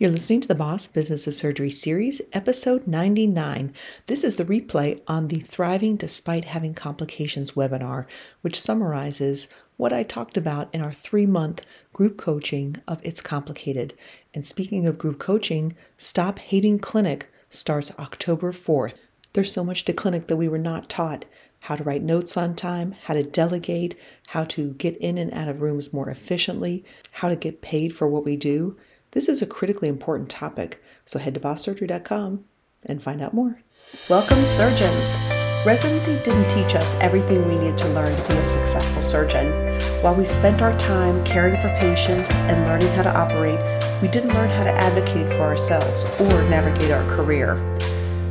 You're listening to the Boss Business of Surgery series, episode 99. This is the replay on the Thriving Despite Having Complications webinar, which summarizes what I talked about in our three month group coaching of It's Complicated. And speaking of group coaching, Stop Hating Clinic starts October 4th. There's so much to clinic that we were not taught how to write notes on time, how to delegate, how to get in and out of rooms more efficiently, how to get paid for what we do. This is a critically important topic, so head to bosssurgery.com and find out more. Welcome, surgeons. Residency didn't teach us everything we needed to learn to be a successful surgeon. While we spent our time caring for patients and learning how to operate, we didn't learn how to advocate for ourselves or navigate our career.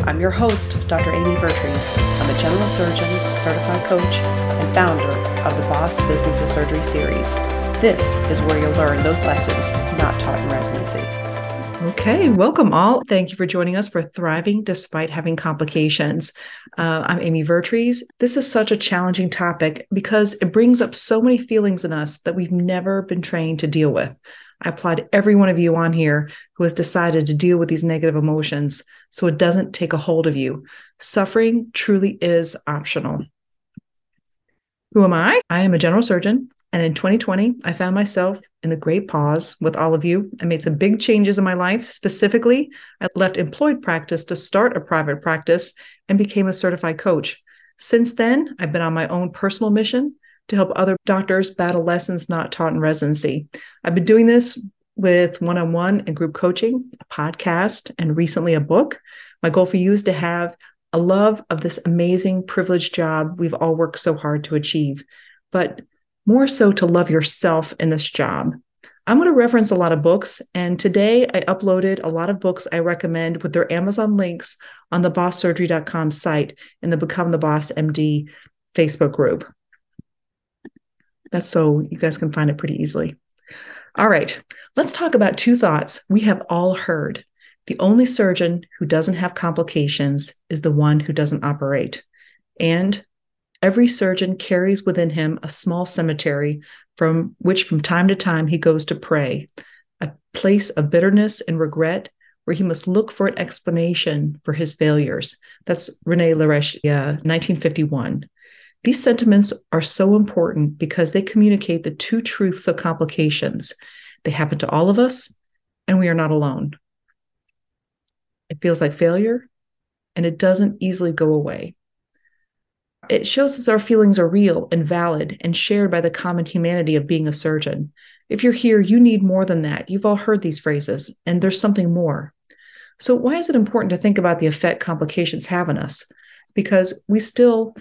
I'm your host, Dr. Amy Vertrees. I'm a general surgeon, certified coach, and founder of the Boss Business of Surgery series. This is where you'll learn those lessons not taught in residency. Okay, welcome all. Thank you for joining us for Thriving Despite Having Complications. Uh, I'm Amy Vertrees. This is such a challenging topic because it brings up so many feelings in us that we've never been trained to deal with. I applaud every one of you on here who has decided to deal with these negative emotions so it doesn't take a hold of you. Suffering truly is optional. Who am I? I am a general surgeon. And in 2020, I found myself in the great pause with all of you. I made some big changes in my life. Specifically, I left employed practice to start a private practice and became a certified coach. Since then, I've been on my own personal mission to help other doctors battle lessons not taught in residency. I've been doing this with one on one and group coaching, a podcast, and recently a book. My goal for you is to have a love of this amazing, privileged job we've all worked so hard to achieve. But more so to love yourself in this job. I'm going to reference a lot of books, and today I uploaded a lot of books I recommend with their Amazon links on the bosssurgery.com site in the Become the Boss MD Facebook group. That's so you guys can find it pretty easily. All right, let's talk about two thoughts we have all heard. The only surgeon who doesn't have complications is the one who doesn't operate. And Every surgeon carries within him a small cemetery from which, from time to time, he goes to pray, a place of bitterness and regret where he must look for an explanation for his failures. That's Rene Leriche, yeah, 1951. These sentiments are so important because they communicate the two truths of complications. They happen to all of us, and we are not alone. It feels like failure, and it doesn't easily go away. It shows us our feelings are real and valid and shared by the common humanity of being a surgeon. If you're here, you need more than that. You've all heard these phrases, and there's something more. So, why is it important to think about the effect complications have on us? Because we still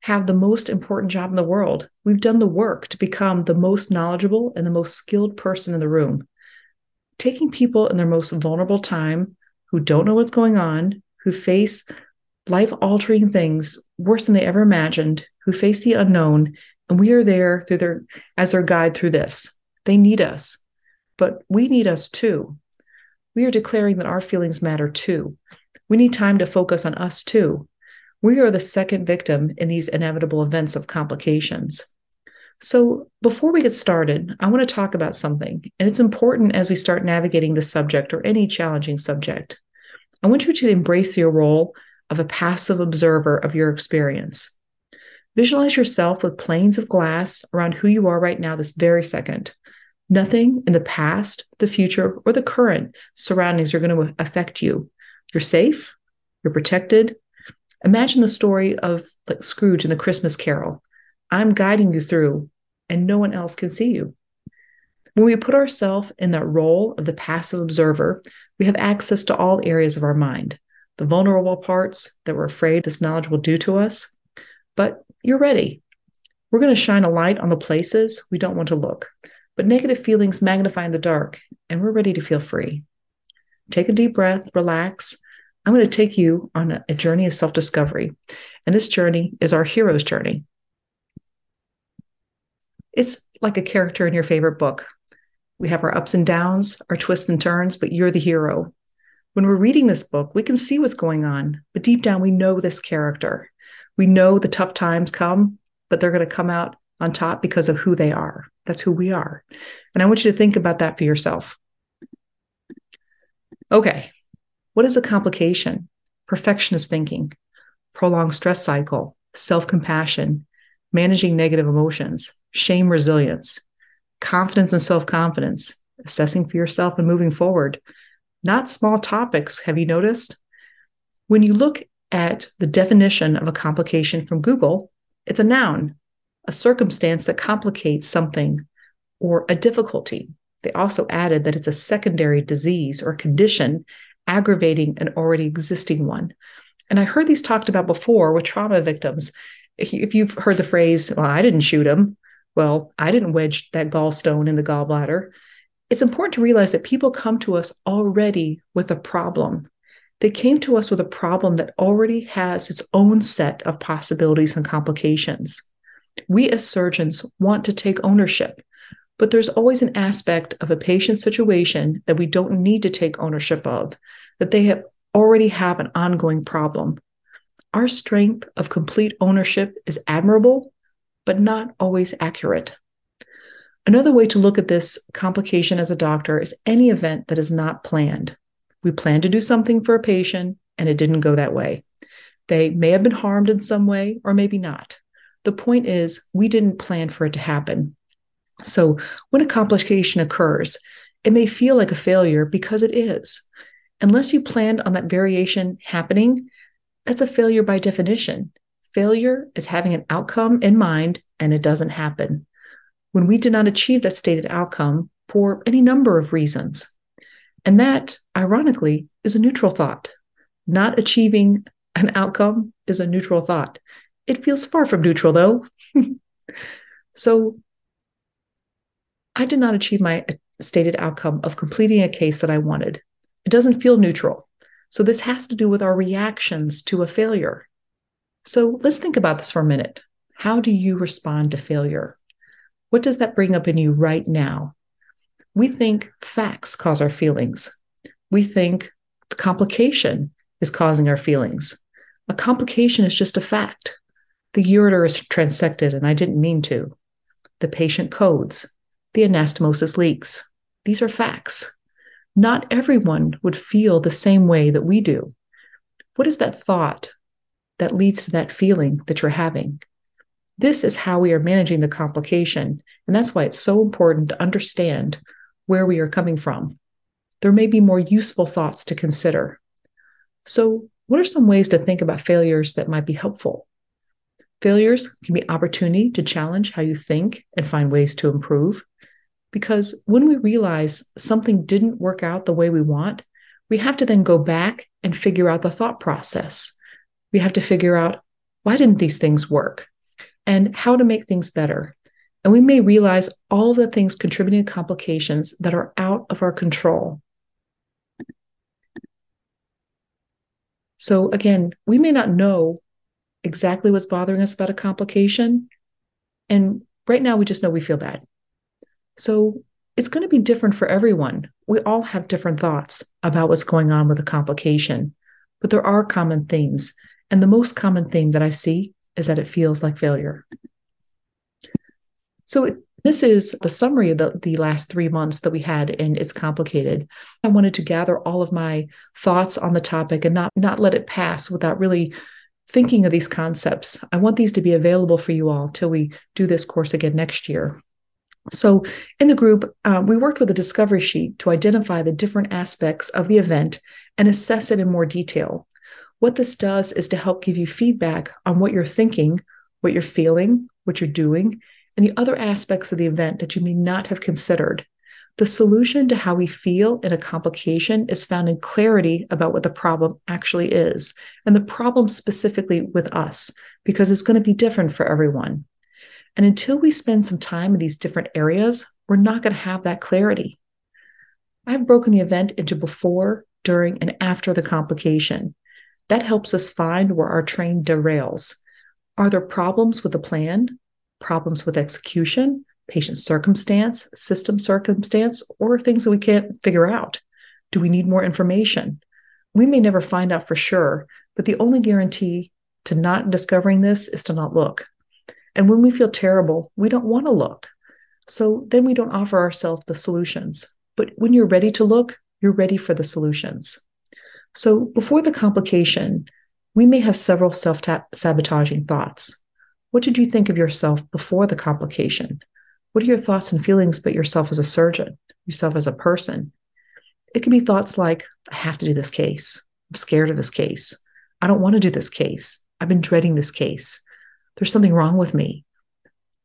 have the most important job in the world. We've done the work to become the most knowledgeable and the most skilled person in the room. Taking people in their most vulnerable time who don't know what's going on, who face life altering things worse than they ever imagined, who face the unknown, and we are there through their as their guide through this. They need us, but we need us too. We are declaring that our feelings matter too. We need time to focus on us too. We are the second victim in these inevitable events of complications. So, before we get started, I want to talk about something, and it's important as we start navigating the subject or any challenging subject. I want you to embrace your role of a passive observer of your experience. Visualize yourself with planes of glass around who you are right now, this very second. Nothing in the past, the future, or the current surroundings are going to affect you. You're safe, you're protected. Imagine the story of like Scrooge in the Christmas Carol. I'm guiding you through, and no one else can see you. When we put ourselves in that role of the passive observer, we have access to all areas of our mind the vulnerable parts that we're afraid this knowledge will do to us. But you're ready. We're going to shine a light on the places we don't want to look, but negative feelings magnify in the dark, and we're ready to feel free. Take a deep breath, relax. I'm going to take you on a journey of self discovery. And this journey is our hero's journey. It's like a character in your favorite book. We have our ups and downs, our twists and turns, but you're the hero. When we're reading this book, we can see what's going on, but deep down, we know this character. We know the tough times come, but they're going to come out on top because of who they are. That's who we are. And I want you to think about that for yourself. Okay, what is a complication? Perfectionist thinking, prolonged stress cycle, self compassion, managing negative emotions, shame resilience, confidence and self confidence, assessing for yourself and moving forward. Not small topics, have you noticed? When you look at the definition of a complication from Google, it's a noun, a circumstance that complicates something or a difficulty. They also added that it's a secondary disease or condition aggravating an already existing one. And I heard these talked about before with trauma victims. If you've heard the phrase, well, I didn't shoot him, well, I didn't wedge that gallstone in the gallbladder. It's important to realize that people come to us already with a problem. They came to us with a problem that already has its own set of possibilities and complications. We as surgeons want to take ownership, but there's always an aspect of a patient's situation that we don't need to take ownership of, that they have already have an ongoing problem. Our strength of complete ownership is admirable, but not always accurate. Another way to look at this complication as a doctor is any event that is not planned. We plan to do something for a patient and it didn't go that way. They may have been harmed in some way or maybe not. The point is, we didn't plan for it to happen. So when a complication occurs, it may feel like a failure because it is. Unless you planned on that variation happening, that's a failure by definition. Failure is having an outcome in mind and it doesn't happen. When we did not achieve that stated outcome for any number of reasons. And that, ironically, is a neutral thought. Not achieving an outcome is a neutral thought. It feels far from neutral, though. so I did not achieve my uh, stated outcome of completing a case that I wanted. It doesn't feel neutral. So this has to do with our reactions to a failure. So let's think about this for a minute. How do you respond to failure? What does that bring up in you right now? We think facts cause our feelings. We think complication is causing our feelings. A complication is just a fact. The ureter is transected and I didn't mean to. The patient codes the anastomosis leaks. These are facts. Not everyone would feel the same way that we do. What is that thought that leads to that feeling that you're having? This is how we are managing the complication. And that's why it's so important to understand where we are coming from. There may be more useful thoughts to consider. So, what are some ways to think about failures that might be helpful? Failures can be opportunity to challenge how you think and find ways to improve. Because when we realize something didn't work out the way we want, we have to then go back and figure out the thought process. We have to figure out why didn't these things work and how to make things better. And we may realize all the things contributing to complications that are out of our control. So, again, we may not know exactly what's bothering us about a complication. And right now, we just know we feel bad. So it's going to be different for everyone. We all have different thoughts about what's going on with a complication, but there are common themes. And the most common theme that I see is that it feels like failure. So it, this is the summary of the, the last three months that we had and It's Complicated. I wanted to gather all of my thoughts on the topic and not, not let it pass without really thinking of these concepts. I want these to be available for you all till we do this course again next year. So, in the group, uh, we worked with a discovery sheet to identify the different aspects of the event and assess it in more detail. What this does is to help give you feedback on what you're thinking, what you're feeling, what you're doing, and the other aspects of the event that you may not have considered. The solution to how we feel in a complication is found in clarity about what the problem actually is, and the problem specifically with us, because it's going to be different for everyone. And until we spend some time in these different areas, we're not going to have that clarity. I've broken the event into before, during, and after the complication. That helps us find where our train derails. Are there problems with the plan, problems with execution, patient circumstance, system circumstance, or things that we can't figure out? Do we need more information? We may never find out for sure, but the only guarantee to not discovering this is to not look. And when we feel terrible, we don't want to look. So then we don't offer ourselves the solutions. But when you're ready to look, you're ready for the solutions. So before the complication, we may have several self sabotaging thoughts. What did you think of yourself before the complication? What are your thoughts and feelings about yourself as a surgeon, yourself as a person? It could be thoughts like, I have to do this case. I'm scared of this case. I don't want to do this case. I've been dreading this case. There's something wrong with me.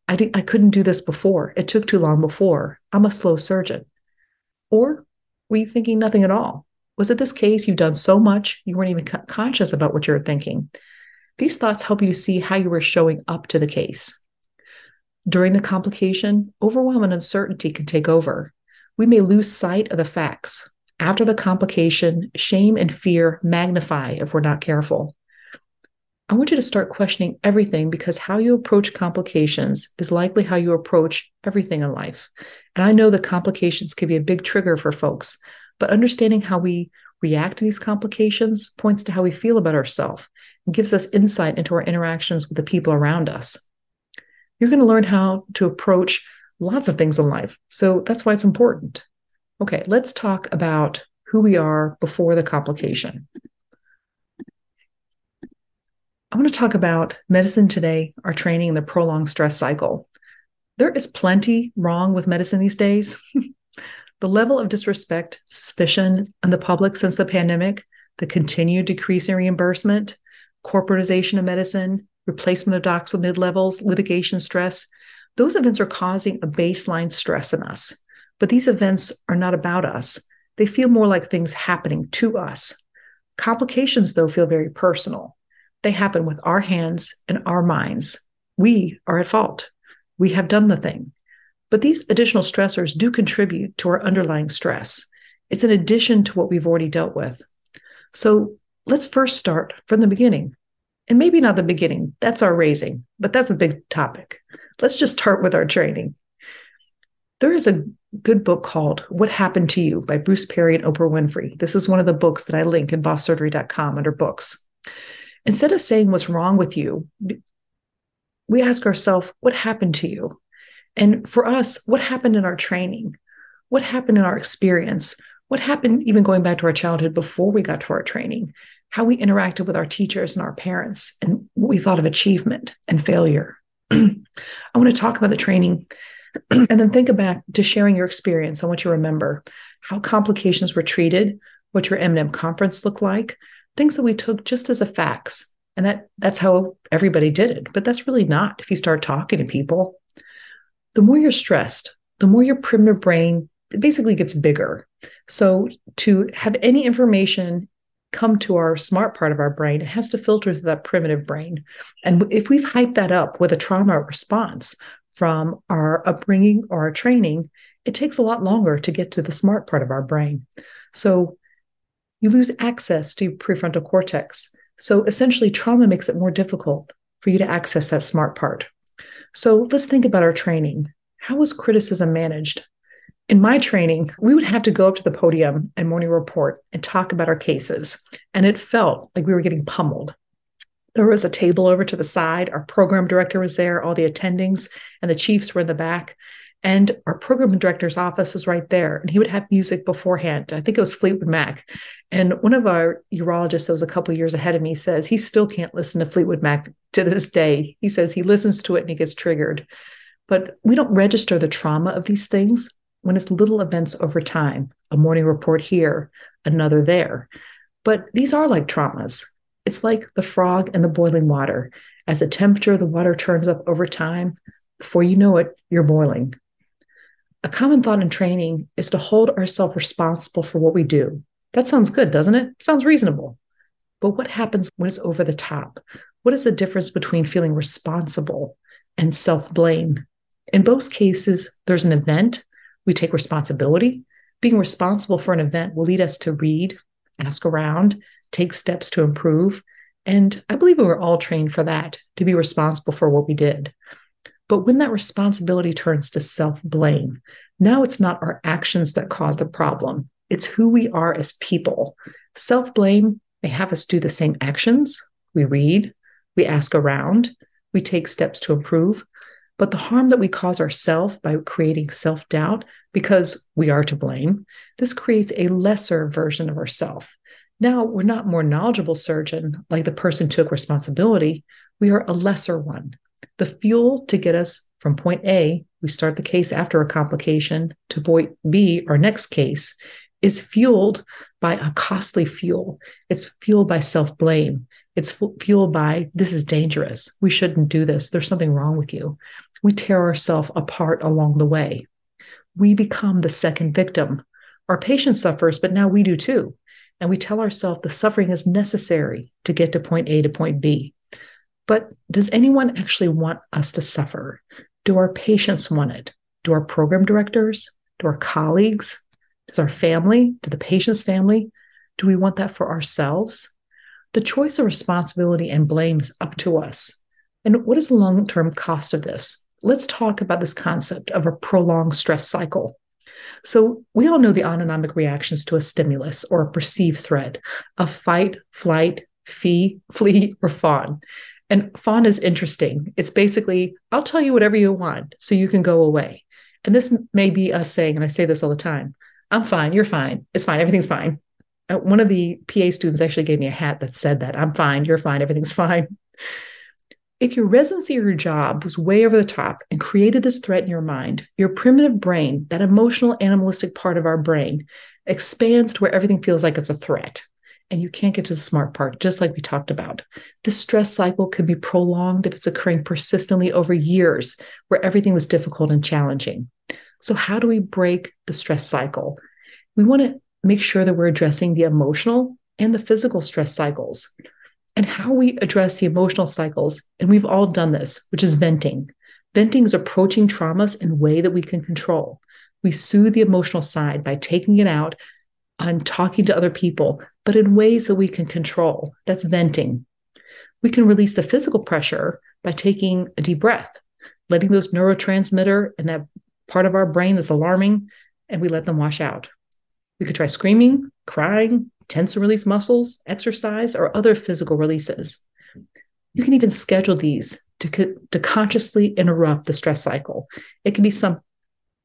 I, I couldn't do this before. It took too long before. I'm a slow surgeon. Or were you thinking nothing at all? Was it this case you've done so much you weren't even co- conscious about what you were thinking? These thoughts help you to see how you were showing up to the case. During the complication, overwhelm and uncertainty can take over. We may lose sight of the facts. After the complication, shame and fear magnify if we're not careful. I want you to start questioning everything because how you approach complications is likely how you approach everything in life. And I know that complications can be a big trigger for folks, but understanding how we react to these complications points to how we feel about ourselves and gives us insight into our interactions with the people around us. You're going to learn how to approach lots of things in life. So that's why it's important. Okay, let's talk about who we are before the complication. I want to talk about medicine today, our training, and the prolonged stress cycle. There is plenty wrong with medicine these days. the level of disrespect, suspicion, and the public since the pandemic, the continued decrease in reimbursement, corporatization of medicine, replacement of docs with mid levels, litigation stress, those events are causing a baseline stress in us. But these events are not about us. They feel more like things happening to us. Complications, though, feel very personal. They happen with our hands and our minds. We are at fault. We have done the thing. But these additional stressors do contribute to our underlying stress. It's an addition to what we've already dealt with. So let's first start from the beginning. And maybe not the beginning, that's our raising, but that's a big topic. Let's just start with our training. There is a good book called What Happened to You by Bruce Perry and Oprah Winfrey. This is one of the books that I link in bosssurgery.com under books. Instead of saying what's wrong with you, we ask ourselves, what happened to you? And for us, what happened in our training? What happened in our experience? What happened even going back to our childhood before we got to our training? How we interacted with our teachers and our parents, and what we thought of achievement and failure. I want to talk about the training and then think back to sharing your experience. I want you to remember how complications were treated, what your M&M conference looked like, things that we took just as a facts and that that's how everybody did it but that's really not if you start talking to people the more you're stressed the more your primitive brain basically gets bigger so to have any information come to our smart part of our brain it has to filter through that primitive brain and if we've hyped that up with a trauma response from our upbringing or our training it takes a lot longer to get to the smart part of our brain so you lose access to prefrontal cortex. So essentially, trauma makes it more difficult for you to access that smart part. So let's think about our training. How was criticism managed? In my training, we would have to go up to the podium and morning report and talk about our cases. And it felt like we were getting pummeled. There was a table over to the side. Our program director was there, all the attendings, and the chiefs were in the back. And our program director's office was right there. And he would have music beforehand. I think it was Fleetwood Mac. And one of our urologists that was a couple years ahead of me says he still can't listen to Fleetwood Mac to this day. He says he listens to it and he gets triggered. But we don't register the trauma of these things when it's little events over time, a morning report here, another there. But these are like traumas. It's like the frog and the boiling water. As the temperature of the water turns up over time, before you know it, you're boiling. A common thought in training is to hold ourselves responsible for what we do. That sounds good, doesn't it? Sounds reasonable. But what happens when it's over the top? What is the difference between feeling responsible and self blame? In both cases, there's an event. We take responsibility. Being responsible for an event will lead us to read, ask around, take steps to improve. And I believe we were all trained for that, to be responsible for what we did. But when that responsibility turns to self blame, now it's not our actions that cause the problem, it's who we are as people. Self blame may have us do the same actions. We read, we ask around, we take steps to improve. But the harm that we cause ourselves by creating self doubt because we are to blame, this creates a lesser version of ourself. Now we're not more knowledgeable surgeon like the person took responsibility. We are a lesser one. The fuel to get us from point A, we start the case after a complication, to point B, our next case, is fueled by a costly fuel. It's fueled by self blame. It's fueled by this is dangerous. We shouldn't do this. There's something wrong with you. We tear ourselves apart along the way. We become the second victim. Our patient suffers, but now we do too. And we tell ourselves the suffering is necessary to get to point A to point B. But does anyone actually want us to suffer? Do our patients want it? Do our program directors? Do our colleagues? Does our family? Do the patient's family? Do we want that for ourselves? The choice of responsibility and blame is up to us. And what is the long term cost of this? Let's talk about this concept of a prolonged stress cycle. So, we all know the autonomic reactions to a stimulus or a perceived threat a fight, flight, fee, flee, or fawn. And fawn is interesting. It's basically, I'll tell you whatever you want so you can go away. And this may be us saying, and I say this all the time I'm fine, you're fine, it's fine, everything's fine. Uh, one of the PA students actually gave me a hat that said that I'm fine, you're fine, everything's fine. If your residency or your job was way over the top and created this threat in your mind, your primitive brain, that emotional animalistic part of our brain, expands to where everything feels like it's a threat. And you can't get to the smart part, just like we talked about. This stress cycle can be prolonged if it's occurring persistently over years, where everything was difficult and challenging. So, how do we break the stress cycle? We want to make sure that we're addressing the emotional and the physical stress cycles and how we address the emotional cycles. And we've all done this, which is venting. Venting is approaching traumas in a way that we can control. We soothe the emotional side by taking it out on talking to other people, but in ways that we can control. That's venting. We can release the physical pressure by taking a deep breath, letting those neurotransmitter and that part of our brain that's alarming, and we let them wash out. We could try screaming, crying, tense and release muscles, exercise, or other physical releases. You can even schedule these to, to consciously interrupt the stress cycle. It can be some,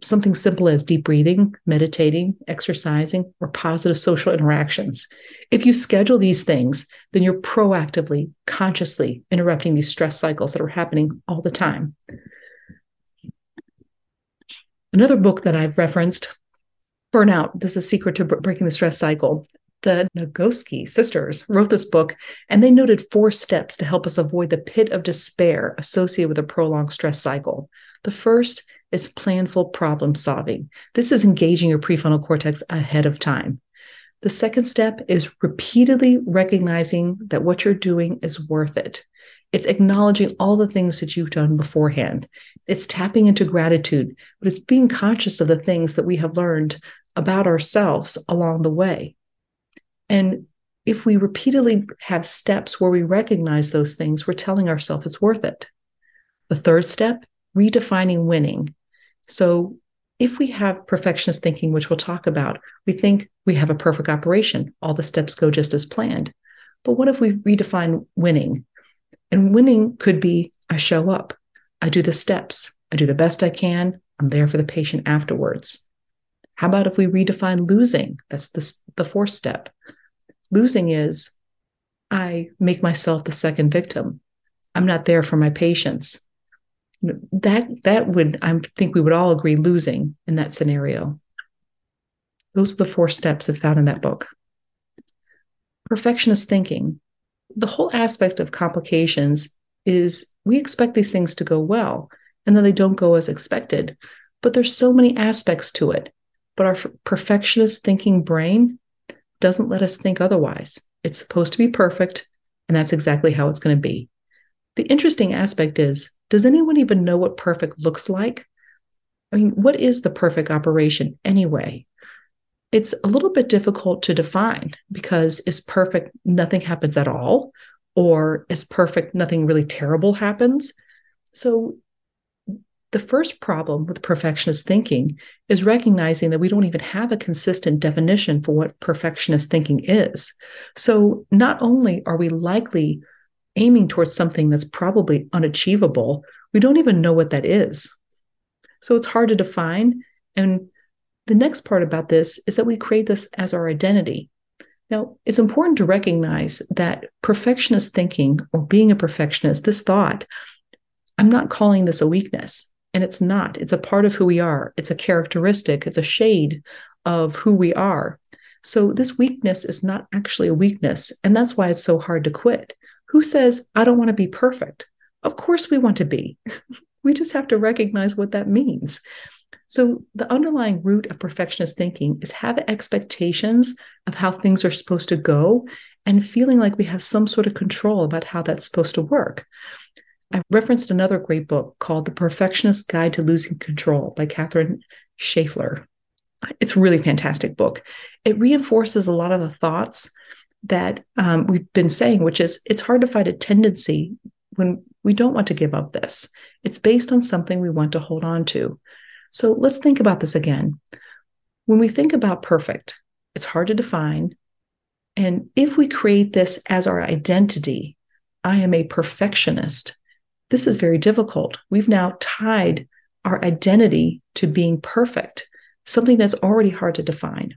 something simple as deep breathing, meditating, exercising, or positive social interactions. If you schedule these things, then you're proactively, consciously interrupting these stress cycles that are happening all the time. Another book that I've referenced, Burnout, This is a Secret to Breaking the Stress Cycle. The Nagoski sisters wrote this book, and they noted four steps to help us avoid the pit of despair associated with a prolonged stress cycle. The first is planful problem solving. This is engaging your prefrontal cortex ahead of time. The second step is repeatedly recognizing that what you're doing is worth it. It's acknowledging all the things that you've done beforehand. It's tapping into gratitude, but it's being conscious of the things that we have learned about ourselves along the way. And if we repeatedly have steps where we recognize those things, we're telling ourselves it's worth it. The third step, redefining winning. So if we have perfectionist thinking, which we'll talk about, we think we have a perfect operation, all the steps go just as planned. But what if we redefine winning? And winning could be I show up, I do the steps, I do the best I can, I'm there for the patient afterwards. How about if we redefine losing? That's the, the fourth step. Losing is I make myself the second victim. I'm not there for my patients. That that would I think we would all agree losing in that scenario. Those are the four steps I found in that book. Perfectionist thinking the whole aspect of complications is we expect these things to go well and then they don't go as expected. But there's so many aspects to it. But our perfectionist thinking brain doesn't let us think otherwise. It's supposed to be perfect, and that's exactly how it's going to be. The interesting aspect is does anyone even know what perfect looks like? I mean, what is the perfect operation anyway? it's a little bit difficult to define because is perfect nothing happens at all or is perfect nothing really terrible happens so the first problem with perfectionist thinking is recognizing that we don't even have a consistent definition for what perfectionist thinking is so not only are we likely aiming towards something that's probably unachievable We don't even know what that is. So it's hard to define. And the next part about this is that we create this as our identity. Now, it's important to recognize that perfectionist thinking or being a perfectionist, this thought, I'm not calling this a weakness. And it's not. It's a part of who we are. It's a characteristic. It's a shade of who we are. So this weakness is not actually a weakness. And that's why it's so hard to quit. Who says, I don't want to be perfect? Of course we want to be. we just have to recognize what that means. So, the underlying root of perfectionist thinking is have expectations of how things are supposed to go and feeling like we have some sort of control about how that's supposed to work. I referenced another great book called The Perfectionist Guide to Losing Control by Katherine Schafler. It's a really fantastic book. It reinforces a lot of the thoughts that um, we've been saying, which is it's hard to fight a tendency when we don't want to give up this. It's based on something we want to hold on to. So let's think about this again. When we think about perfect, it's hard to define. And if we create this as our identity, I am a perfectionist, this is very difficult. We've now tied our identity to being perfect, something that's already hard to define.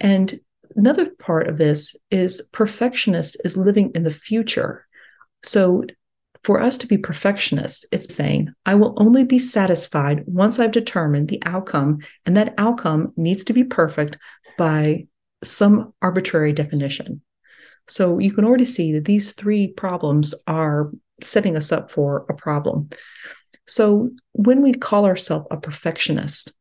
And another part of this is perfectionist is living in the future. So for us to be perfectionists, it's saying, I will only be satisfied once I've determined the outcome, and that outcome needs to be perfect by some arbitrary definition. So you can already see that these three problems are setting us up for a problem. So when we call ourselves a perfectionist,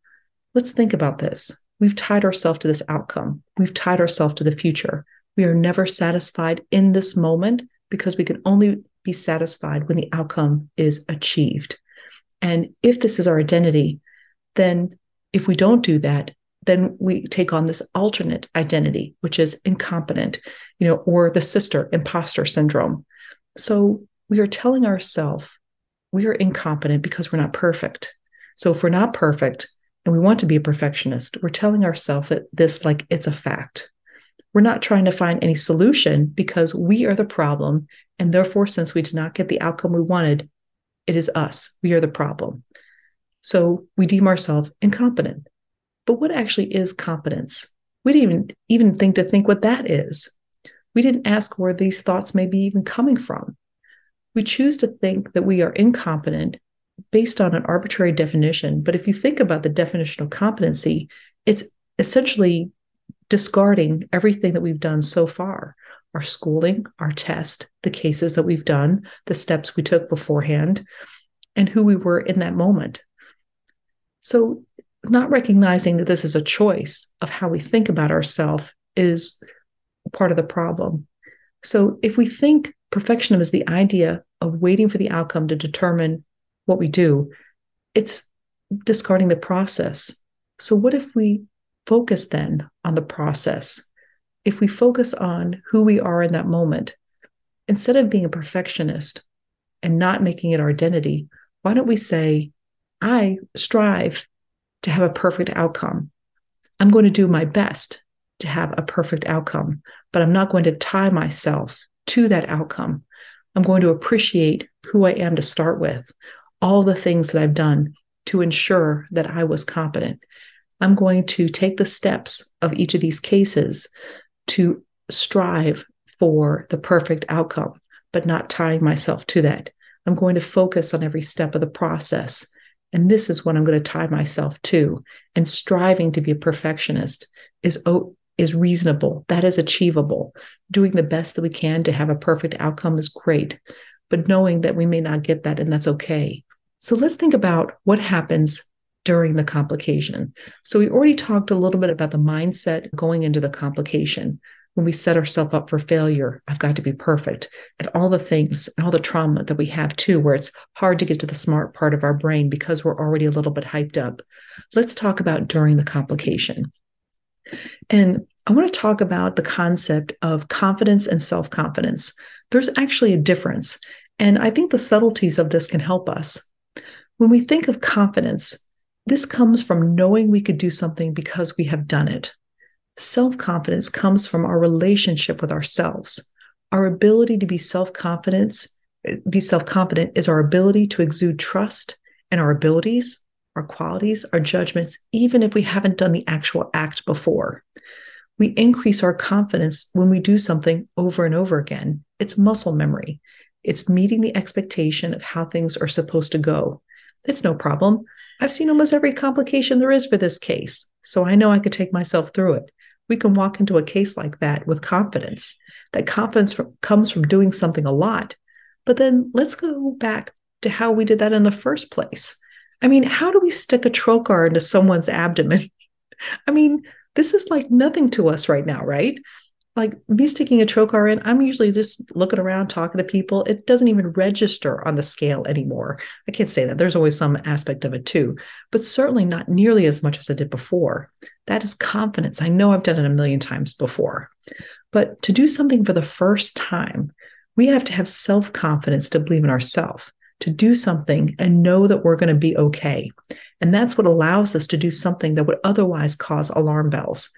let's think about this. We've tied ourselves to this outcome, we've tied ourselves to the future. We are never satisfied in this moment because we can only be satisfied when the outcome is achieved. And if this is our identity, then if we don't do that, then we take on this alternate identity, which is incompetent, you know, or the sister imposter syndrome. So we are telling ourselves we are incompetent because we're not perfect. So if we're not perfect and we want to be a perfectionist, we're telling ourselves that this like it's a fact. We're not trying to find any solution because we are the problem. And therefore, since we did not get the outcome we wanted, it is us. We are the problem. So we deem ourselves incompetent. But what actually is competence? We didn't even, even think to think what that is. We didn't ask where these thoughts may be even coming from. We choose to think that we are incompetent based on an arbitrary definition. But if you think about the definition of competency, it's essentially discarding everything that we've done so far our schooling, our test, the cases that we've done, the steps we took beforehand, and who we were in that moment. So, not recognizing that this is a choice of how we think about ourselves is part of the problem. So, if we think perfectionism is the idea of waiting for the outcome to determine what we do, it's discarding the process. So, what if we focus then on the process. If we focus on who we are in that moment, instead of being a perfectionist and not making it our identity, why don't we say, I strive to have a perfect outcome. I'm going to do my best to have a perfect outcome, but I'm not going to tie myself to that outcome. I'm going to appreciate who I am to start with, all the things that I've done to ensure that I was competent. I'm going to take the steps of each of these cases to strive for the perfect outcome, but not tying myself to that. I'm going to focus on every step of the process. And this is what I'm going to tie myself to. And striving to be a perfectionist is, is reasonable. That is achievable. Doing the best that we can to have a perfect outcome is great, but knowing that we may not get that and that's okay. So let's think about what happens during the complication. So we already talked a little bit about the mindset going into the complication. When we set ourselves up for failure, I've got to be perfect, and all the things and all the trauma that we have too, where it's hard to get to the smart part of our brain because we're already a little bit hyped up. Let's talk about during the complication. And I want to talk about the concept of confidence and self confidence. There's actually a difference. And I think the subtleties of this can help us. When we think of confidence, this comes from knowing we could do something because we have done it. Self confidence comes from our relationship with ourselves. Our ability to be self confident be self confident is our ability to exude trust in our abilities, our qualities, our judgments, even if we haven't done the actual act before. We increase our confidence when we do something over and over again. It's muscle memory. It's meeting the expectation of how things are supposed to go. It's no problem. I've seen almost every complication there is for this case, so I know I could take myself through it. We can walk into a case like that with confidence. That confidence from, comes from doing something a lot. But then let's go back to how we did that in the first place. I mean, how do we stick a trocar into someone's abdomen? I mean, this is like nothing to us right now, right? Like me sticking a trocar in, I'm usually just looking around, talking to people. It doesn't even register on the scale anymore. I can't say that. There's always some aspect of it too, but certainly not nearly as much as I did before. That is confidence. I know I've done it a million times before. But to do something for the first time, we have to have self confidence to believe in ourselves, to do something and know that we're going to be okay. And that's what allows us to do something that would otherwise cause alarm bells.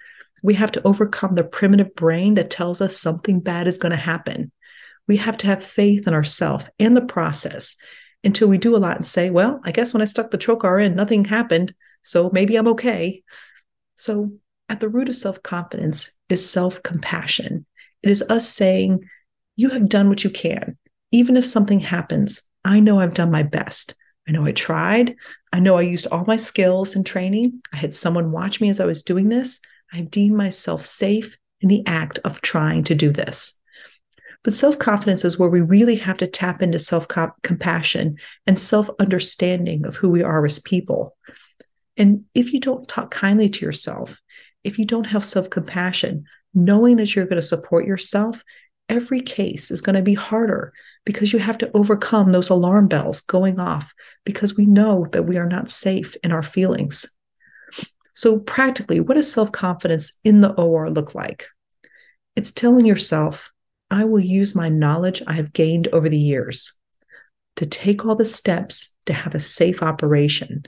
We have to overcome the primitive brain that tells us something bad is going to happen. We have to have faith in ourselves and the process until we do a lot and say, well, I guess when I stuck the trocar in, nothing happened. So maybe I'm okay. So at the root of self confidence is self compassion. It is us saying, you have done what you can. Even if something happens, I know I've done my best. I know I tried. I know I used all my skills and training. I had someone watch me as I was doing this. I deem myself safe in the act of trying to do this. But self confidence is where we really have to tap into self compassion and self understanding of who we are as people. And if you don't talk kindly to yourself, if you don't have self compassion, knowing that you're going to support yourself, every case is going to be harder because you have to overcome those alarm bells going off because we know that we are not safe in our feelings. So, practically, what does self confidence in the OR look like? It's telling yourself, I will use my knowledge I have gained over the years to take all the steps to have a safe operation,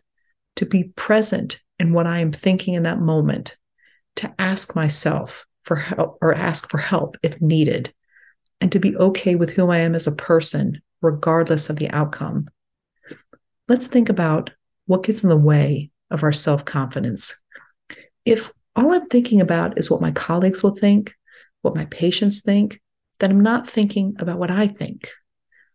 to be present in what I am thinking in that moment, to ask myself for help or ask for help if needed, and to be okay with who I am as a person, regardless of the outcome. Let's think about what gets in the way of our self confidence. If all I'm thinking about is what my colleagues will think, what my patients think, then I'm not thinking about what I think.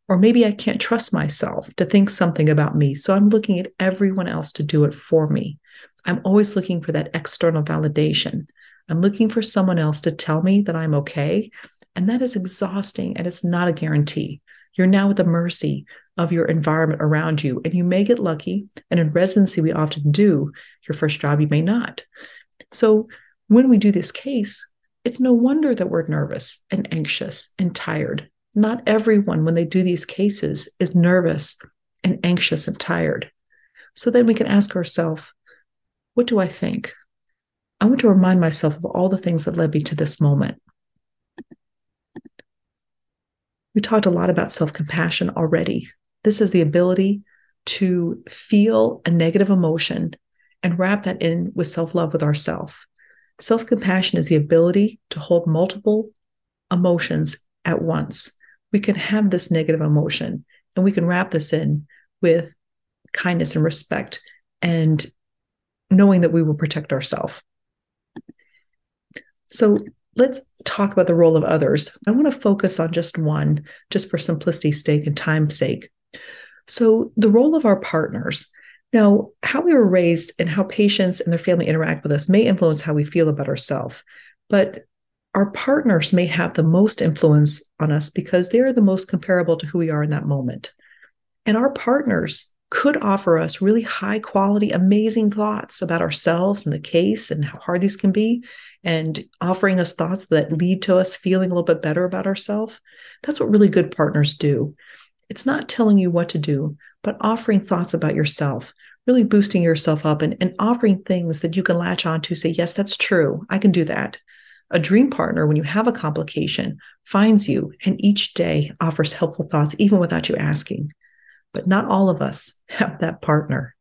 Or maybe I can't trust myself to think something about me. So I'm looking at everyone else to do it for me. I'm always looking for that external validation. I'm looking for someone else to tell me that I'm okay. And that is exhausting and it's not a guarantee. You're now at the mercy of your environment around you. And you may get lucky. And in residency, we often do. Your first job, you may not. So when we do this case, it's no wonder that we're nervous and anxious and tired. Not everyone, when they do these cases, is nervous and anxious and tired. So then we can ask ourselves, what do I think? I want to remind myself of all the things that led me to this moment. We talked a lot about self compassion already. This is the ability to feel a negative emotion and wrap that in with self love with ourself. Self compassion is the ability to hold multiple emotions at once. We can have this negative emotion and we can wrap this in with kindness and respect and knowing that we will protect ourselves. So let's talk about the role of others. I want to focus on just one, just for simplicity's sake and time's sake. So, the role of our partners. Now, how we were raised and how patients and their family interact with us may influence how we feel about ourselves, but our partners may have the most influence on us because they are the most comparable to who we are in that moment. And our partners could offer us really high quality, amazing thoughts about ourselves and the case and how hard these can be, and offering us thoughts that lead to us feeling a little bit better about ourselves. That's what really good partners do. It's not telling you what to do, but offering thoughts about yourself, really boosting yourself up and, and offering things that you can latch on to say, yes, that's true. I can do that. A dream partner, when you have a complication, finds you and each day offers helpful thoughts, even without you asking. But not all of us have that partner.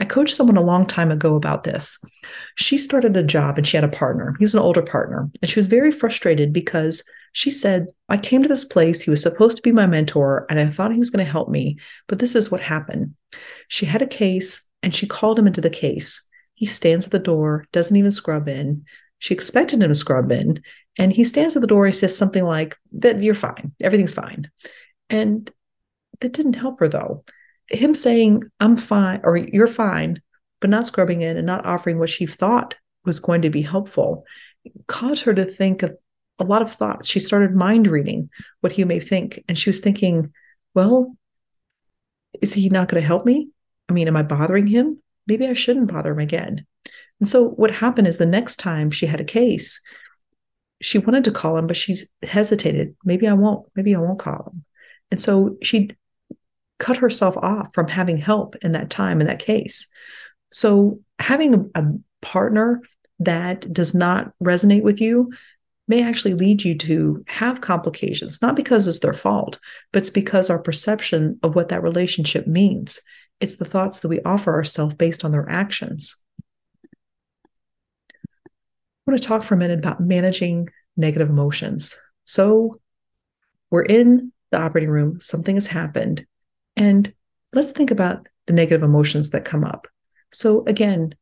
I coached someone a long time ago about this. She started a job and she had a partner. He was an older partner. And she was very frustrated because She said, I came to this place. He was supposed to be my mentor, and I thought he was going to help me. But this is what happened. She had a case, and she called him into the case. He stands at the door, doesn't even scrub in. She expected him to scrub in. And he stands at the door. He says something like, That you're fine. Everything's fine. And that didn't help her, though. Him saying, I'm fine, or you're fine, but not scrubbing in and not offering what she thought was going to be helpful caused her to think of a lot of thoughts. She started mind reading what he may think. And she was thinking, well, is he not going to help me? I mean, am I bothering him? Maybe I shouldn't bother him again. And so what happened is the next time she had a case, she wanted to call him, but she hesitated. Maybe I won't. Maybe I won't call him. And so she cut herself off from having help in that time in that case. So having a, a partner that does not resonate with you may actually lead you to have complications, not because it's their fault, but it's because our perception of what that relationship means. It's the thoughts that we offer ourselves based on their actions. I want to talk for a minute about managing negative emotions. So, we're in the operating room, something has happened, and let's think about the negative emotions that come up. So, again,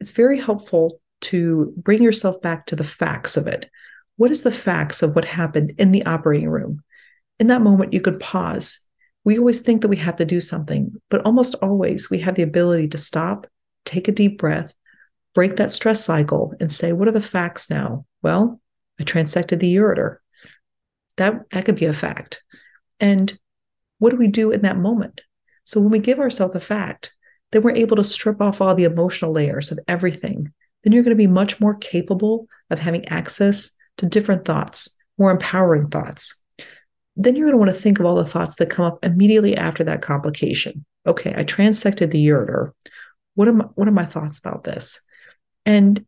it's very helpful to bring yourself back to the facts of it. What is the facts of what happened in the operating room? In that moment, you could pause. We always think that we have to do something, but almost always we have the ability to stop, take a deep breath, break that stress cycle, and say, What are the facts now? Well, I transected the ureter. That, that could be a fact. And what do we do in that moment? So when we give ourselves a fact, then we're able to strip off all the emotional layers of everything. Then you're going to be much more capable of having access to different thoughts, more empowering thoughts. Then you're going to want to think of all the thoughts that come up immediately after that complication. Okay, I transected the ureter. What my, what are my thoughts about this? And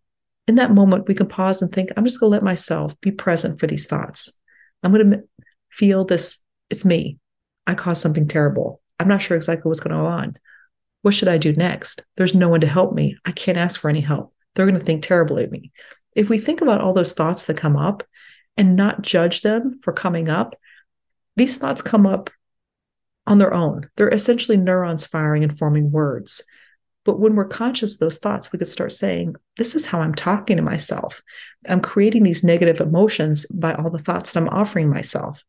in that moment, we can pause and think, I'm just going to let myself be present for these thoughts. I'm going to feel this. It's me. I caused something terrible. I'm not sure exactly what's going on. What should I do next? There's no one to help me. I can't ask for any help. They're going to think terribly of me if we think about all those thoughts that come up and not judge them for coming up, these thoughts come up on their own. They're essentially neurons firing and forming words. But when we're conscious of those thoughts, we could start saying, This is how I'm talking to myself. I'm creating these negative emotions by all the thoughts that I'm offering myself.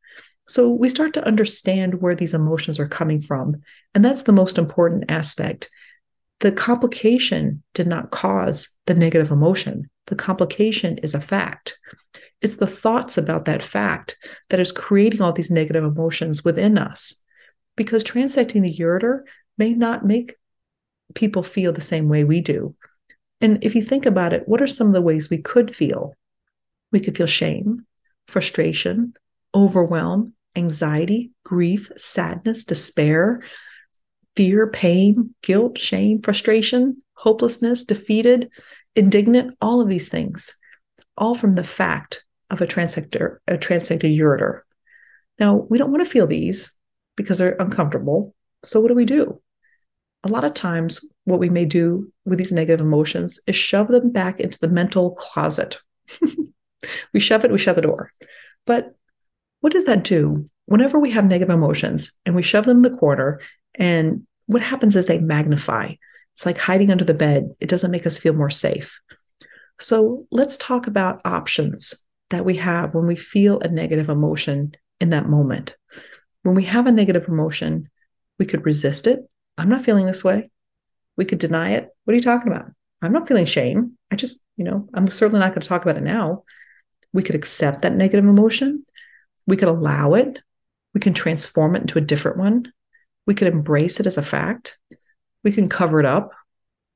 So we start to understand where these emotions are coming from. And that's the most important aspect. The complication did not cause the negative emotion. The complication is a fact. It's the thoughts about that fact that is creating all these negative emotions within us. Because transecting the ureter may not make people feel the same way we do. And if you think about it, what are some of the ways we could feel? We could feel shame, frustration, overwhelm, anxiety, grief, sadness, despair, fear, pain, guilt, shame, frustration, hopelessness, defeated, indignant, all of these things, all from the fact of a transector, a transected ureter. Now, we don't want to feel these because they're uncomfortable. So, what do we do? A lot of times, what we may do with these negative emotions is shove them back into the mental closet. we shove it, we shut the door. But what does that do? Whenever we have negative emotions and we shove them the corner, and what happens is they magnify. It's like hiding under the bed. It doesn't make us feel more safe. So let's talk about options that we have when we feel a negative emotion in that moment. When we have a negative emotion, we could resist it. I'm not feeling this way. We could deny it. What are you talking about? I'm not feeling shame. I just, you know, I'm certainly not going to talk about it now. We could accept that negative emotion. We could allow it. We can transform it into a different one. We could embrace it as a fact. We can cover it up.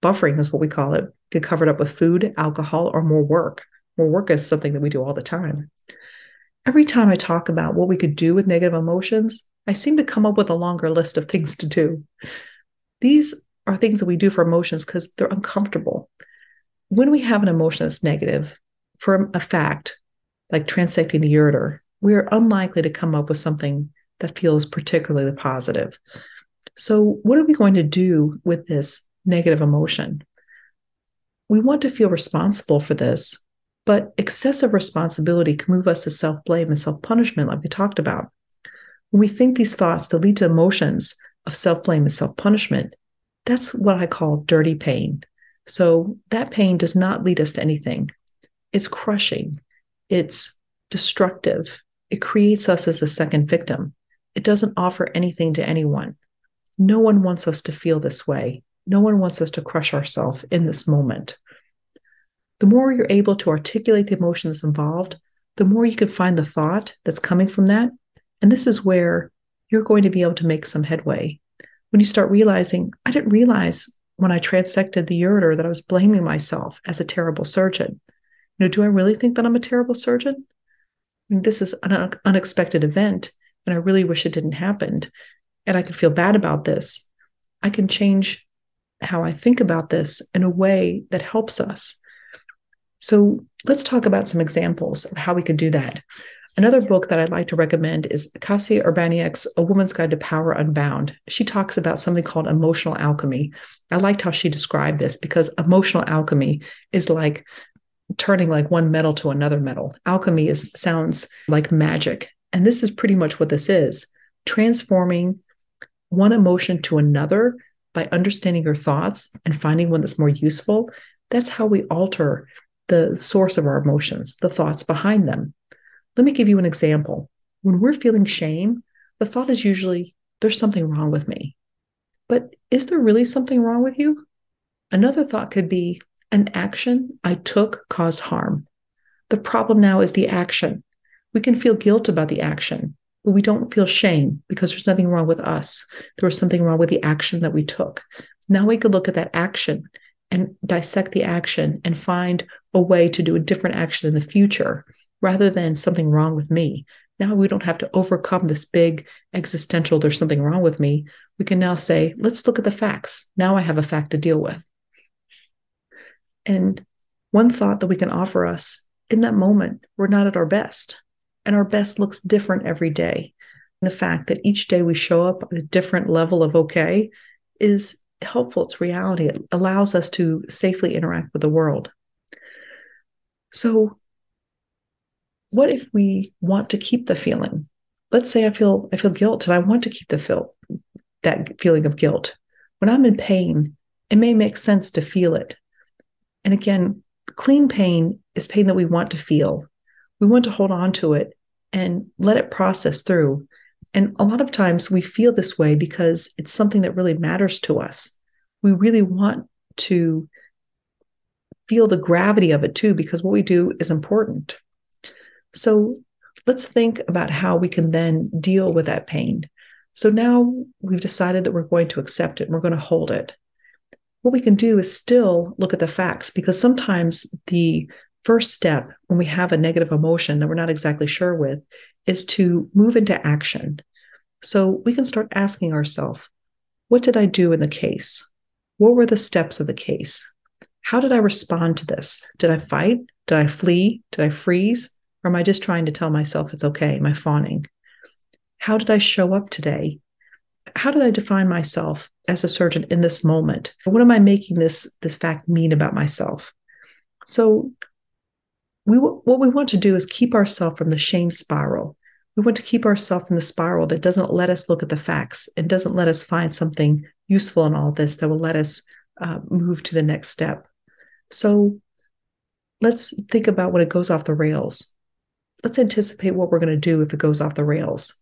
Buffering is what we call it. We could cover it up with food, alcohol, or more work. More work is something that we do all the time. Every time I talk about what we could do with negative emotions, I seem to come up with a longer list of things to do. These are things that we do for emotions because they're uncomfortable. When we have an emotion that's negative, for a fact, like transecting the ureter, we are unlikely to come up with something that feels particularly positive. So, what are we going to do with this negative emotion? We want to feel responsible for this But excessive responsibility can move us to self blame and self punishment, like we talked about. When we think these thoughts that lead to emotions of self blame and self punishment, that's what I call dirty pain. So that pain does not lead us to anything. It's crushing, it's destructive, it creates us as a second victim. It doesn't offer anything to anyone. No one wants us to feel this way. No one wants us to crush ourselves in this moment. The more you're able to articulate the emotion that's involved, the more you can find the thought that's coming from that. And this is where you're going to be able to make some headway. When you start realizing, I didn't realize when I transected the ureter that I was blaming myself as a terrible surgeon. You know, do I really think that I'm a terrible surgeon? This is an unexpected event, and I really wish it didn't happen. And I can feel bad about this. I can change how I think about this in a way that helps us. So let's talk about some examples of how we could do that. Another book that I'd like to recommend is Kasia Urbaniak's A Woman's Guide to Power Unbound. She talks about something called emotional alchemy. I liked how she described this because emotional alchemy is like turning like one metal to another metal. Alchemy is sounds like magic. And this is pretty much what this is transforming one emotion to another by understanding your thoughts and finding one that's more useful. That's how we alter the source of our emotions, the thoughts behind them. Let me give you an example. When we're feeling shame, the thought is usually, there's something wrong with me. But is there really something wrong with you? Another thought could be, an action I took caused harm. The problem now is the action. We can feel guilt about the action, but we don't feel shame because there's nothing wrong with us. There was something wrong with the action that we took. Now we could look at that action and dissect the action and find a way to do a different action in the future rather than something wrong with me. Now we don't have to overcome this big existential, there's something wrong with me. We can now say, let's look at the facts. Now I have a fact to deal with. And one thought that we can offer us in that moment, we're not at our best. And our best looks different every day. And the fact that each day we show up at a different level of okay is helpful. It's reality. It allows us to safely interact with the world. So, what if we want to keep the feeling? Let's say I feel I feel guilt and I want to keep the feel that feeling of guilt. When I'm in pain, it may make sense to feel it. And again, clean pain is pain that we want to feel. We want to hold on to it and let it process through. And a lot of times we feel this way because it's something that really matters to us. We really want to feel the gravity of it too, because what we do is important. So let's think about how we can then deal with that pain. So now we've decided that we're going to accept it and we're going to hold it what we can do is still look at the facts because sometimes the first step when we have a negative emotion that we're not exactly sure with is to move into action. So we can start asking ourselves, what did I do in the case? What were the steps of the case? How did I respond to this? Did I fight? Did I flee? Did I freeze? Or am I just trying to tell myself it's okay? Am I fawning? How did I show up today? How did I define myself as a surgeon in this moment? What am I making this this fact mean about myself? So we what we want to do is keep ourselves from the shame spiral. We want to keep ourselves in the spiral that doesn't let us look at the facts and doesn't let us find something useful in all this that will let us uh, move to the next step. So let's think about when it goes off the rails. Let's anticipate what we're going to do if it goes off the rails.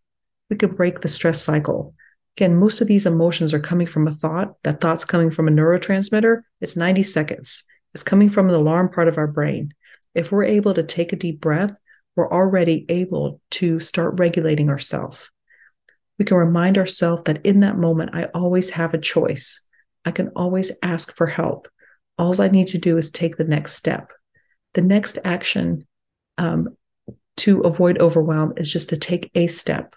We can break the stress cycle. Again, most of these emotions are coming from a thought. That thought's coming from a neurotransmitter. It's 90 seconds. It's coming from an alarm part of our brain. If we're able to take a deep breath, we're already able to start regulating ourselves. We can remind ourselves that in that moment, I always have a choice. I can always ask for help. All I need to do is take the next step. The next action um, to avoid overwhelm is just to take a step.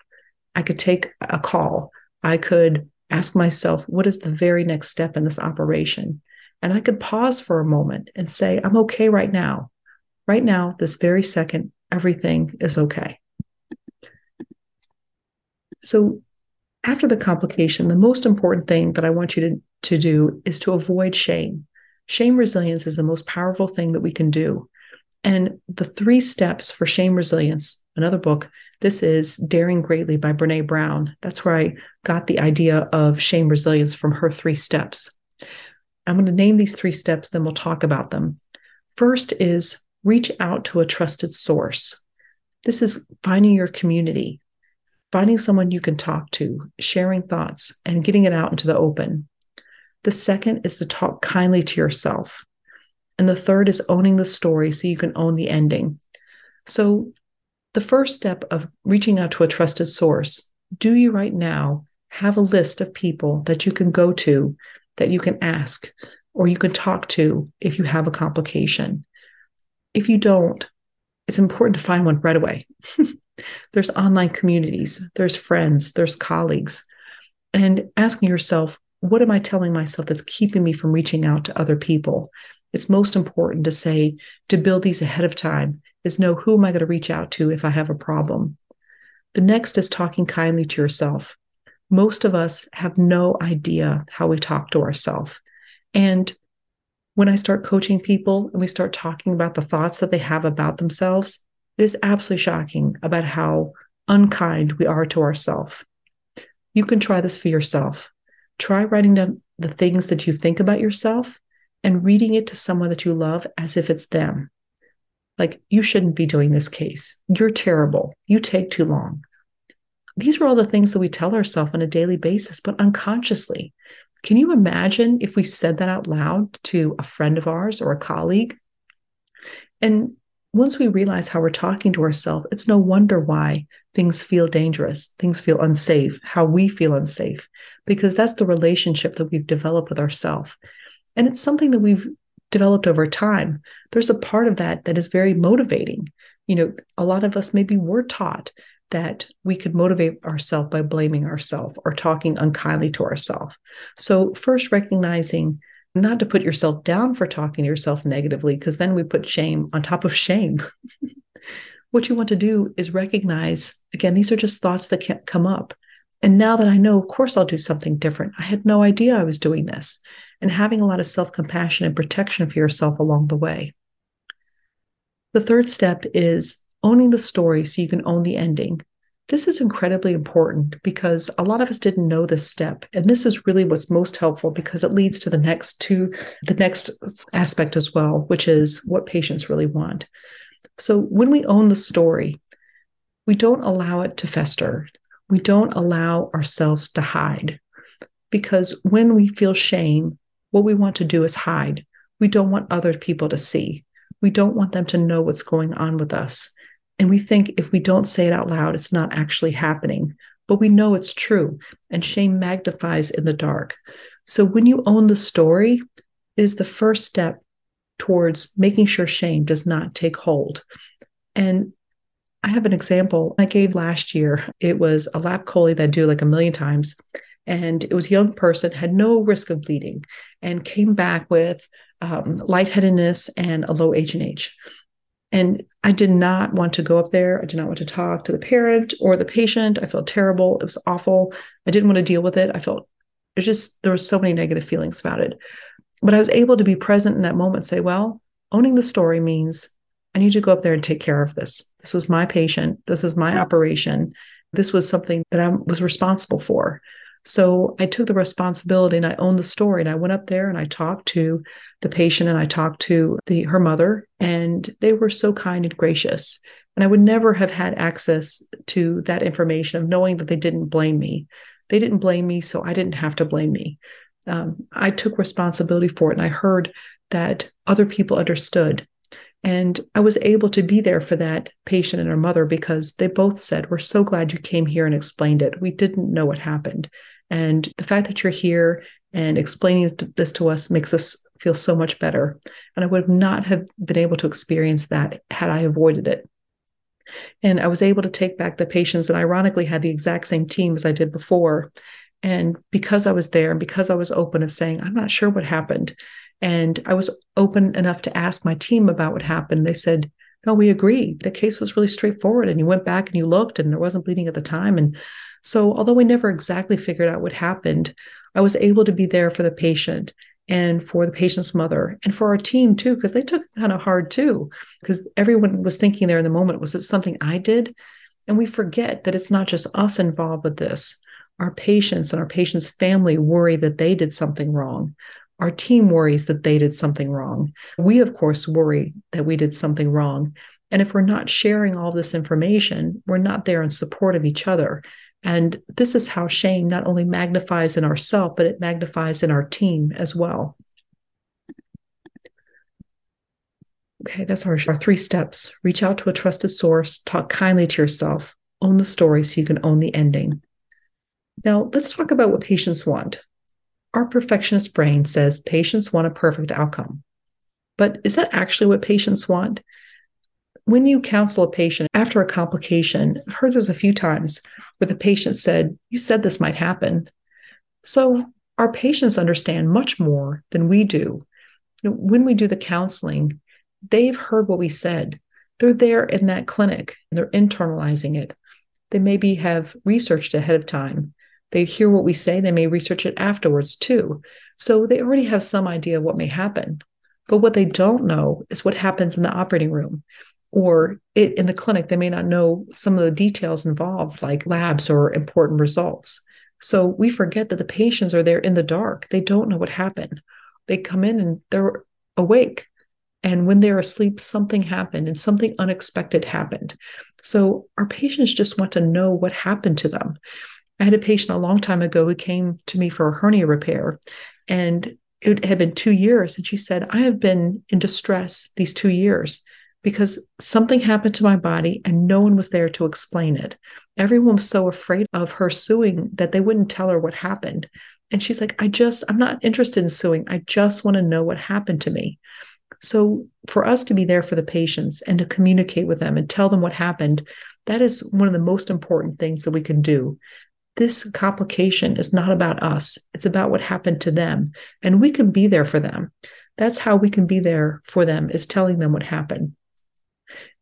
I could take a call. I could ask myself, what is the very next step in this operation? And I could pause for a moment and say, I'm okay right now. Right now, this very second, everything is okay. So, after the complication, the most important thing that I want you to, to do is to avoid shame. Shame resilience is the most powerful thing that we can do. And the three steps for shame resilience, another book, this is Daring Greatly by Brene Brown. That's where I got the idea of shame resilience from her three steps. I'm going to name these three steps, then we'll talk about them. First is reach out to a trusted source. This is finding your community, finding someone you can talk to, sharing thoughts, and getting it out into the open. The second is to talk kindly to yourself. And the third is owning the story so you can own the ending. So, the first step of reaching out to a trusted source do you right now have a list of people that you can go to, that you can ask, or you can talk to if you have a complication? If you don't, it's important to find one right away. there's online communities, there's friends, there's colleagues, and asking yourself, what am I telling myself that's keeping me from reaching out to other people? It's most important to say, to build these ahead of time, is know who am I going to reach out to if I have a problem. The next is talking kindly to yourself. Most of us have no idea how we talk to ourselves. And when I start coaching people and we start talking about the thoughts that they have about themselves, it is absolutely shocking about how unkind we are to ourselves. You can try this for yourself. Try writing down the things that you think about yourself and reading it to someone that you love as if it's them. Like, you shouldn't be doing this case. You're terrible. You take too long. These are all the things that we tell ourselves on a daily basis, but unconsciously. Can you imagine if we said that out loud to a friend of ours or a colleague? And once we realize how we're talking to ourselves, it's no wonder why things feel dangerous, things feel unsafe, how we feel unsafe, because that's the relationship that we've developed with ourselves. And it's something that we've developed over time. There's a part of that that is very motivating. You know, a lot of us maybe were taught that we could motivate ourselves by blaming ourselves or talking unkindly to ourselves. So, first recognizing not to put yourself down for talking to yourself negatively, because then we put shame on top of shame. what you want to do is recognize again, these are just thoughts that can't come up. And now that I know, of course, I'll do something different. I had no idea I was doing this. And having a lot of self compassion and protection for yourself along the way. The third step is owning the story so you can own the ending. This is incredibly important because a lot of us didn't know this step. And this is really what's most helpful because it leads to the next two, the next aspect as well, which is what patients really want. So when we own the story, we don't allow it to fester. We don't allow ourselves to hide. Because when we feel shame, what we want to do is hide. We don't want other people to see. We don't want them to know what's going on with us. And we think if we don't say it out loud, it's not actually happening. But we know it's true, and shame magnifies in the dark. So when you own the story, it is the first step towards making sure shame does not take hold. And I have an example I gave last year. It was a lap chole that I do like a million times. And it was a young person, had no risk of bleeding, and came back with um, lightheadedness and a low H&H. And I did not want to go up there. I did not want to talk to the parent or the patient. I felt terrible. It was awful. I didn't want to deal with it. I felt it just, there was so many negative feelings about it. But I was able to be present in that moment and say, well, owning the story means I need to go up there and take care of this. This was my patient. This is my operation. This was something that I was responsible for. So I took the responsibility and I owned the story. And I went up there and I talked to the patient and I talked to the her mother, and they were so kind and gracious. And I would never have had access to that information of knowing that they didn't blame me. They didn't blame me, so I didn't have to blame me. Um, I took responsibility for it, and I heard that other people understood. And I was able to be there for that patient and her mother because they both said, We're so glad you came here and explained it. We didn't know what happened. And the fact that you're here and explaining this to us makes us feel so much better. And I would not have been able to experience that had I avoided it. And I was able to take back the patients and ironically had the exact same team as I did before. And because I was there and because I was open of saying, I'm not sure what happened. And I was open enough to ask my team about what happened. They said, No, we agree. The case was really straightforward. And you went back and you looked and there wasn't bleeding at the time. And so, although we never exactly figured out what happened, I was able to be there for the patient and for the patient's mother and for our team too, because they took it kind of hard too, because everyone was thinking there in the moment, was it something I did? And we forget that it's not just us involved with this. Our patients and our patient's family worry that they did something wrong. Our team worries that they did something wrong. We, of course, worry that we did something wrong. And if we're not sharing all this information, we're not there in support of each other. And this is how shame not only magnifies in ourselves, but it magnifies in our team as well. Okay, that's our, our three steps. Reach out to a trusted source, talk kindly to yourself, own the story so you can own the ending. Now, let's talk about what patients want. Our perfectionist brain says patients want a perfect outcome. But is that actually what patients want? When you counsel a patient after a complication, I've heard this a few times where the patient said, You said this might happen. So our patients understand much more than we do. You know, when we do the counseling, they've heard what we said. They're there in that clinic and they're internalizing it. They maybe have researched ahead of time. They hear what we say, they may research it afterwards too. So they already have some idea of what may happen. But what they don't know is what happens in the operating room or it, in the clinic, they may not know some of the details involved, like labs or important results. So we forget that the patients are there in the dark. They don't know what happened. They come in and they're awake. And when they're asleep, something happened and something unexpected happened. So our patients just want to know what happened to them. I had a patient a long time ago who came to me for a hernia repair, and it had been two years. And she said, I have been in distress these two years because something happened to my body and no one was there to explain it. Everyone was so afraid of her suing that they wouldn't tell her what happened. And she's like, I just, I'm not interested in suing. I just want to know what happened to me. So, for us to be there for the patients and to communicate with them and tell them what happened, that is one of the most important things that we can do. This complication is not about us, it's about what happened to them. And we can be there for them. That's how we can be there for them, is telling them what happened.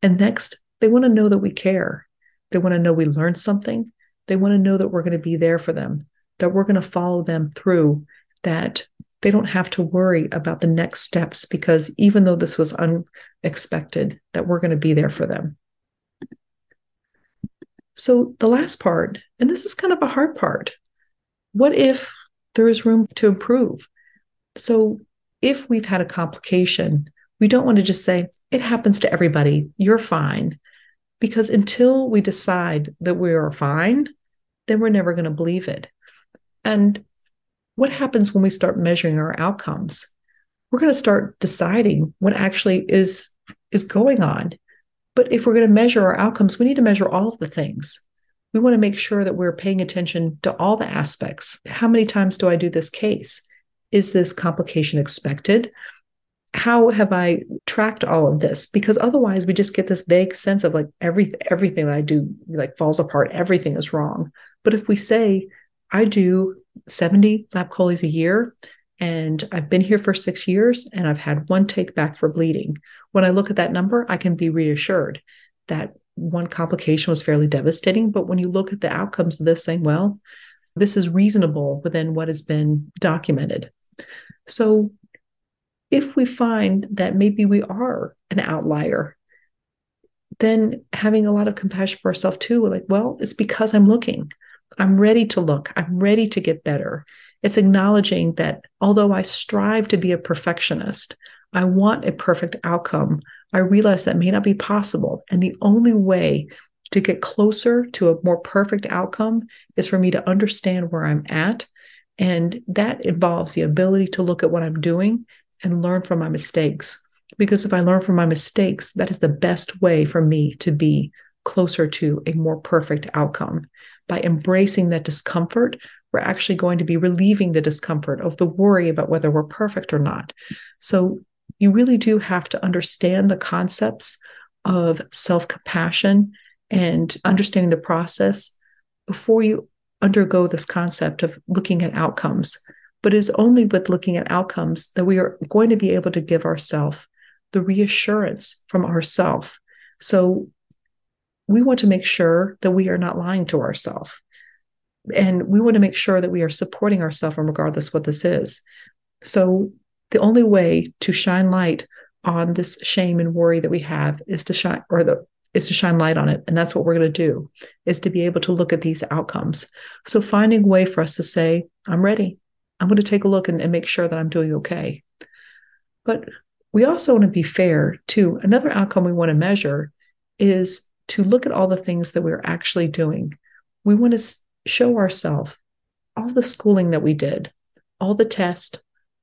And next, they want to know that we care. They want to know we learned something. They want to know that we're going to be there for them, that we're going to follow them through, that they don't have to worry about the next steps because even though this was unexpected, that we're going to be there for them. So, the last part, and this is kind of a hard part what if there is room to improve? So, if we've had a complication, we don't want to just say, it happens to everybody, you're fine. Because until we decide that we are fine, then we're never going to believe it. And what happens when we start measuring our outcomes? We're going to start deciding what actually is is going on. But if we're going to measure our outcomes, we need to measure all of the things. We want to make sure that we're paying attention to all the aspects. How many times do I do this case? Is this complication expected? How have I tracked all of this? Because otherwise we just get this vague sense of like every everything that I do like falls apart, everything is wrong. But if we say, I do 70 lap choles a year and I've been here for six years and I've had one take back for bleeding. When I look at that number, I can be reassured that one complication was fairly devastating. But when you look at the outcomes of this, saying, well, this is reasonable within what has been documented. So if we find that maybe we are an outlier, then having a lot of compassion for ourselves too, we're like, well, it's because I'm looking. I'm ready to look. I'm ready to get better. It's acknowledging that although I strive to be a perfectionist, I want a perfect outcome. I realize that may not be possible. And the only way to get closer to a more perfect outcome is for me to understand where I'm at. And that involves the ability to look at what I'm doing and learn from my mistakes. Because if I learn from my mistakes, that is the best way for me to be closer to a more perfect outcome. By embracing that discomfort, we're actually going to be relieving the discomfort of the worry about whether we're perfect or not. So, you really do have to understand the concepts of self compassion and understanding the process before you undergo this concept of looking at outcomes but it is only with looking at outcomes that we are going to be able to give ourselves the reassurance from ourselves. So we want to make sure that we are not lying to ourselves. And we want to make sure that we are supporting ourselves and regardless what this is. So the only way to shine light on this shame and worry that we have is to shine or the is to shine light on it and that's what we're going to do is to be able to look at these outcomes so finding a way for us to say i'm ready i'm going to take a look and, and make sure that i'm doing okay. But we also want to be fair too. Another outcome we want to measure is to look at all the things that we're actually doing. We want to show ourselves all the schooling that we did all the tests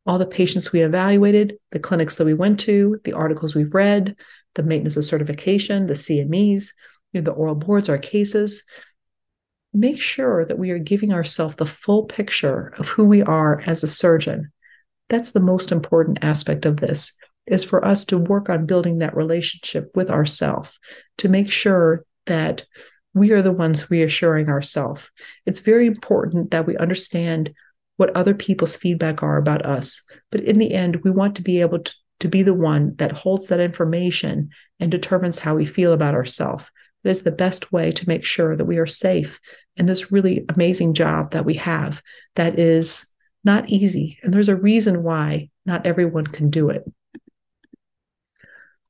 all the patients we evaluated, the clinics that we went to, the articles we've read, the maintenance of certification, the CMEs, you know, the oral boards, our cases. Make sure that we are giving ourselves the full picture of who we are as a surgeon. That's the most important aspect of this is for us to work on building that relationship with ourself to make sure that we are the ones reassuring ourselves. It's very important that we understand what other people's feedback are about us. But in the end, we want to be able to, to be the one that holds that information and determines how we feel about ourselves. That is the best way to make sure that we are safe in this really amazing job that we have that is not easy. And there's a reason why not everyone can do it.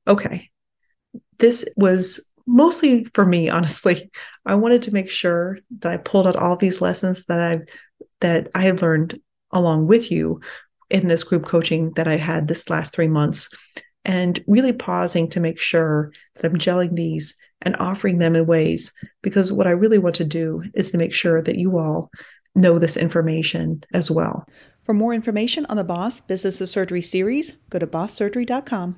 Okay. This was mostly for me, honestly. I wanted to make sure that I pulled out all these lessons that I've that I learned along with you in this group coaching that I had this last three months, and really pausing to make sure that I'm gelling these and offering them in ways because what I really want to do is to make sure that you all know this information as well. For more information on the Boss Business of Surgery series, go to bosssurgery.com.